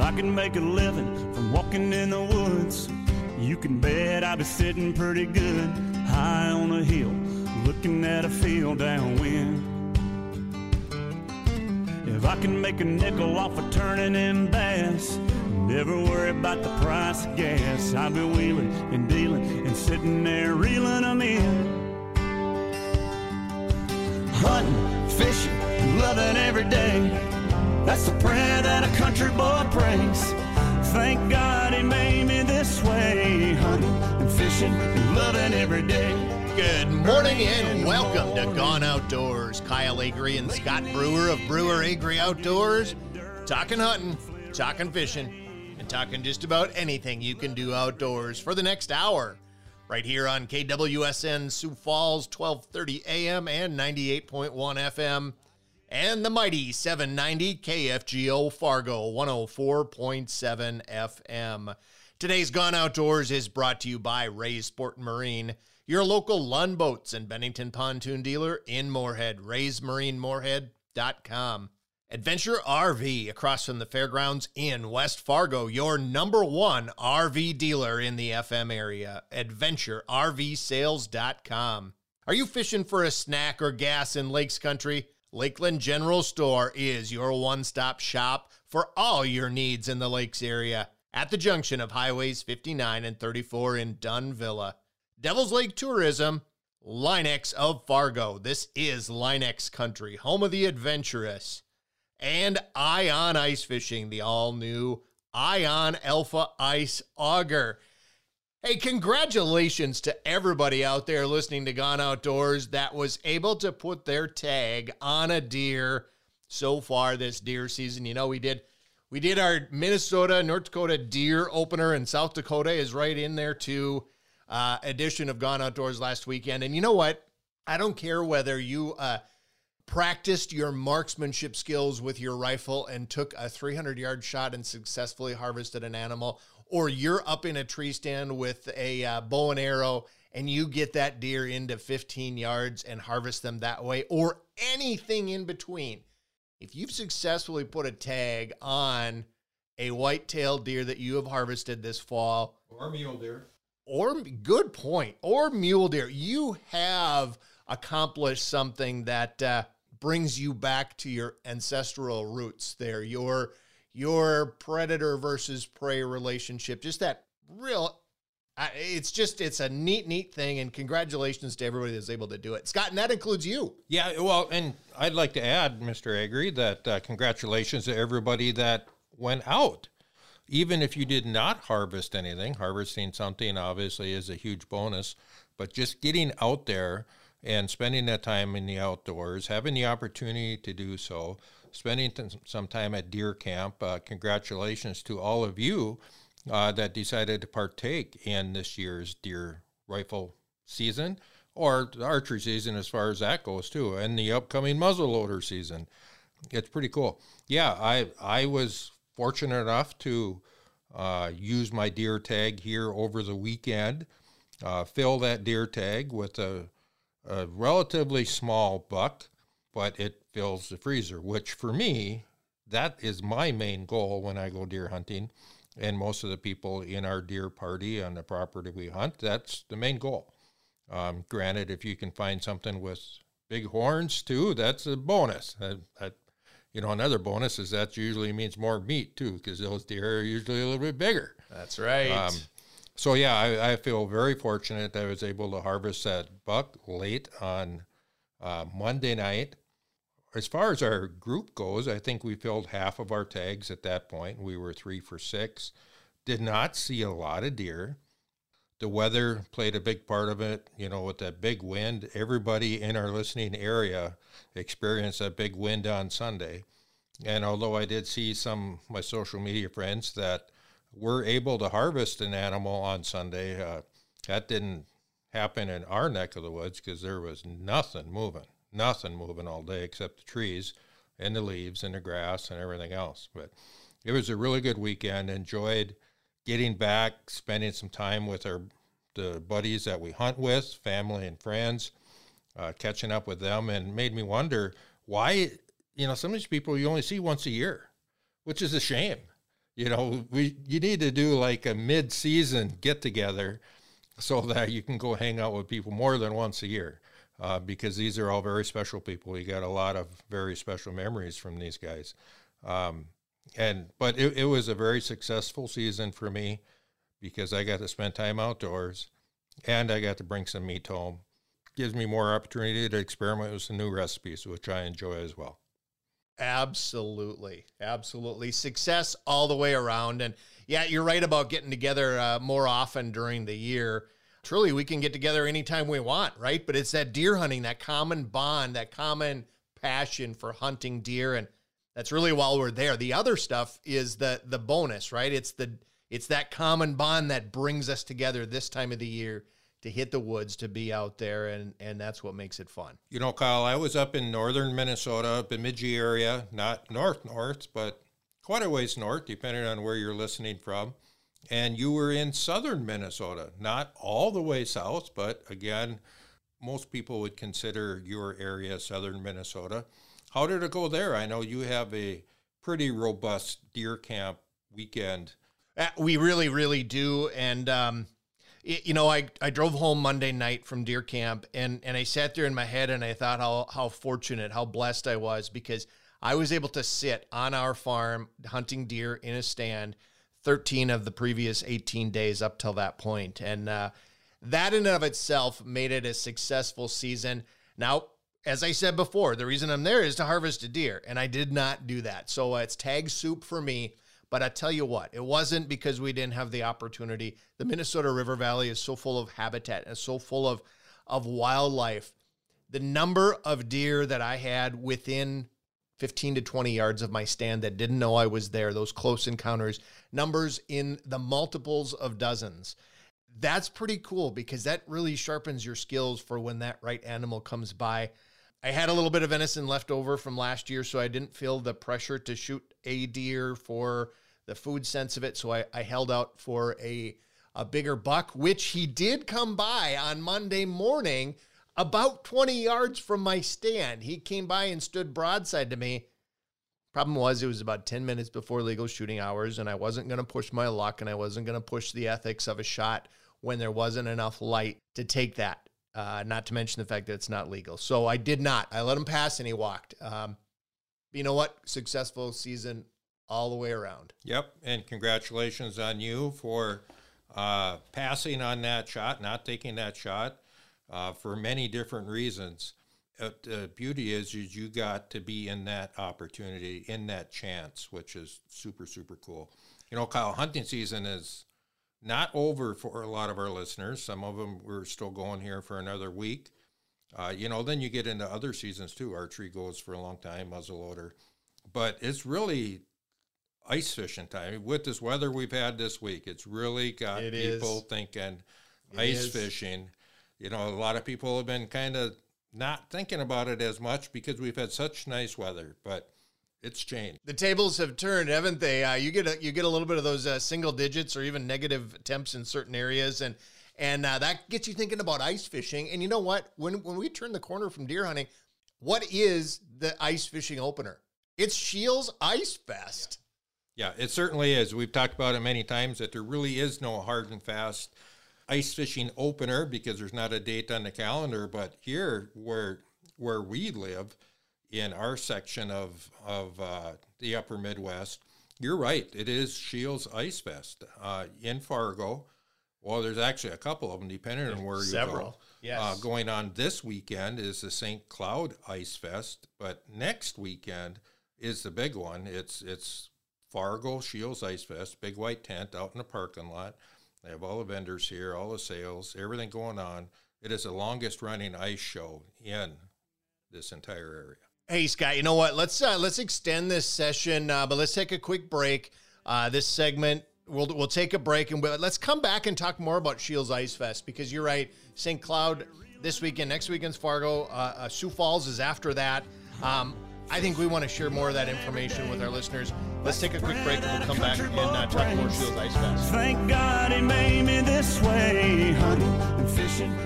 I can make a living from walking in the woods, you can bet I'll be sitting pretty good high on a hill, looking at a field downwind. If I can make a nickel off of turning in bass, never worry about the price of gas. I'll be wheeling and dealing and sitting there reeling them in. Hunting, fishing, loving every day. That's the prayer that a country boy prays. Thank God he made me this way. Hunting and fishing and loving every day. Good morning and welcome to Gone Outdoors. Kyle Agri and Scott Brewer of Brewer Agri Outdoors. Talking hunting, talking fishing, and talking just about anything you can do outdoors for the next hour. Right here on KWSN Sioux Falls, 1230 AM and 98.1 FM. And the mighty 790 KFGO Fargo 104.7 FM. Today's Gone Outdoors is brought to you by Ray's Sport Marine, your local Lund Boats and Bennington pontoon dealer in Moorhead, raysmarinemoorhead.com. Adventure RV across from the fairgrounds in West Fargo, your number one RV dealer in the FM area. AdventureRVSales.com. Are you fishing for a snack or gas in Lakes Country? Lakeland General Store is your one stop shop for all your needs in the Lakes area at the junction of Highways 59 and 34 in Dunvilla. Devil's Lake Tourism, Linex of Fargo. This is Linex Country, home of the adventurous. And Ion Ice Fishing, the all new Ion Alpha Ice Auger. Hey, congratulations to everybody out there listening to Gone Outdoors that was able to put their tag on a deer so far this deer season. You know, we did we did our Minnesota, North Dakota deer opener, and South Dakota is right in there too. Uh, edition of Gone Outdoors last weekend. And you know what? I don't care whether you uh, practiced your marksmanship skills with your rifle and took a 300 yard shot and successfully harvested an animal, or you're up in a tree stand with a uh, bow and arrow and you get that deer into 15 yards and harvest them that way, or anything in between. If you've successfully put a tag on a white-tailed deer that you have harvested this fall, or mule deer, or good point, or mule deer, you have accomplished something that uh, brings you back to your ancestral roots. There, your your predator versus prey relationship, just that real. I, it's just it's a neat, neat thing, and congratulations to everybody that's able to do it. Scott, and that includes you. Yeah, well, and I'd like to add, Mister Agri, that uh, congratulations to everybody that went out even if you did not harvest anything, harvesting something obviously is a huge bonus, but just getting out there and spending that time in the outdoors, having the opportunity to do so, spending some time at deer camp, uh, congratulations to all of you uh, that decided to partake in this year's deer rifle season or the archery season as far as that goes too, and the upcoming muzzleloader season. It's pretty cool. Yeah, I I was fortunate enough to uh, use my deer tag here over the weekend, uh, fill that deer tag with a, a, relatively small buck, but it fills the freezer, which for me, that is my main goal when I go deer hunting. And most of the people in our deer party on the property we hunt, that's the main goal. Um, granted, if you can find something with big horns too, that's a bonus. That, that you know, another bonus is that usually means more meat too, because those deer are usually a little bit bigger. That's right. Um, so yeah, I, I, feel very fortunate that I was able to harvest that buck late on uh, Monday night. As far as our group goes, I think we filled half of our tags at that point. We were three for six. Did not see a lot of deer. The weather played a big part of it. You know, with that big wind, everybody in our listening area experienced that big wind on Sunday. And although I did see some my social media friends that were able to harvest an animal on Sunday, uh, that didn't happen in our neck of the woods because there was nothing moving, nothing moving all day except the trees and the leaves and the grass and everything else. But it was a really good weekend. Enjoyed getting back, spending some time with our the buddies that we hunt with, family and friends, uh, catching up with them, and made me wonder why you know some of these people you only see once a year, which is a shame. you know, we you need to do like a mid-season get together so that you can go hang out with people more than once a year. Uh, because these are all very special people. You got a lot of very special memories from these guys. Um, and but it, it was a very successful season for me because I got to spend time outdoors and I got to bring some meat home. Gives me more opportunity to experiment with some new recipes, which I enjoy as well. Absolutely. Absolutely. Success all the way around. And yeah, you're right about getting together uh, more often during the year. Truly, we can get together anytime we want, right? But it's that deer hunting, that common bond, that common passion for hunting deer. And that's really while we're there. The other stuff is the the bonus, right? It's the it's that common bond that brings us together this time of the year to hit the woods, to be out there, and and that's what makes it fun. You know, Kyle, I was up in northern Minnesota, Bemidji area, not north north, but quite a ways north, depending on where you're listening from. And you were in southern Minnesota, not all the way south, but again, most people would consider your area southern Minnesota. How did it go there? I know you have a pretty robust deer camp weekend. Uh, we really, really do, and um, you know, I, I drove home Monday night from deer camp and, and I sat there in my head and I thought how, how fortunate, how blessed I was because I was able to sit on our farm hunting deer in a stand 13 of the previous 18 days up till that point. And uh, that in and of itself made it a successful season. Now, as I said before, the reason I'm there is to harvest a deer, and I did not do that. So uh, it's tag soup for me. But I tell you what, it wasn't because we didn't have the opportunity. The Minnesota River Valley is so full of habitat and so full of, of wildlife. The number of deer that I had within 15 to 20 yards of my stand that didn't know I was there, those close encounters, numbers in the multiples of dozens. That's pretty cool because that really sharpens your skills for when that right animal comes by. I had a little bit of venison left over from last year, so I didn't feel the pressure to shoot a deer for the food sense of it. So I, I held out for a, a bigger buck, which he did come by on Monday morning about 20 yards from my stand. He came by and stood broadside to me. Problem was, it was about 10 minutes before legal shooting hours, and I wasn't going to push my luck and I wasn't going to push the ethics of a shot when there wasn't enough light to take that. Uh, not to mention the fact that it's not legal. So I did not. I let him pass and he walked. Um, you know what? Successful season all the way around. Yep. And congratulations on you for uh, passing on that shot, not taking that shot uh, for many different reasons. Uh, the beauty is, is you got to be in that opportunity, in that chance, which is super, super cool. You know, Kyle, hunting season is not over for a lot of our listeners. Some of them we're still going here for another week. Uh, you know, then you get into other seasons too. Archery goes for a long time, muzzleloader, but it's really ice fishing time with this weather we've had this week. It's really got it people is. thinking it ice is. fishing. You know, a lot of people have been kind of not thinking about it as much because we've had such nice weather, but it's changed. The tables have turned, haven't they? Uh, you get a, you get a little bit of those uh, single digits or even negative temps in certain areas, and and uh, that gets you thinking about ice fishing. And you know what? When when we turn the corner from deer hunting, what is the ice fishing opener? It's Scheels Ice Fest. Yeah. yeah, it certainly is. We've talked about it many times that there really is no hard and fast ice fishing opener because there's not a date on the calendar. But here, where where we live in our section of of uh, the Upper Midwest. You're right. It is Scheels Ice Fest uh, in Fargo. Well, there's actually a couple of them, depending on where Several. you go. Yes. Uh, going on this weekend is the St. Cloud Ice Fest, but next weekend is the big one. It's it's Fargo Scheels Ice Fest, big white tent out in the parking lot. They have all the vendors here, all the sales, everything going on. It is the longest running ice show in this entire area. Hey Scott, you know what? Let's uh, let's extend this session, uh, but let's take a quick break. Uh, this segment, we'll we'll take a break and we'll, let's come back and talk more about Scheels Ice Fest because you're right. St. Cloud this weekend, next weekend's Fargo. Uh, uh, Sioux Falls is after that. Um, I think we want to share more of that information with our listeners. Let's take a quick break and we'll come back and uh, talk more Scheels Ice Fest. Thank God he made me this way, fishing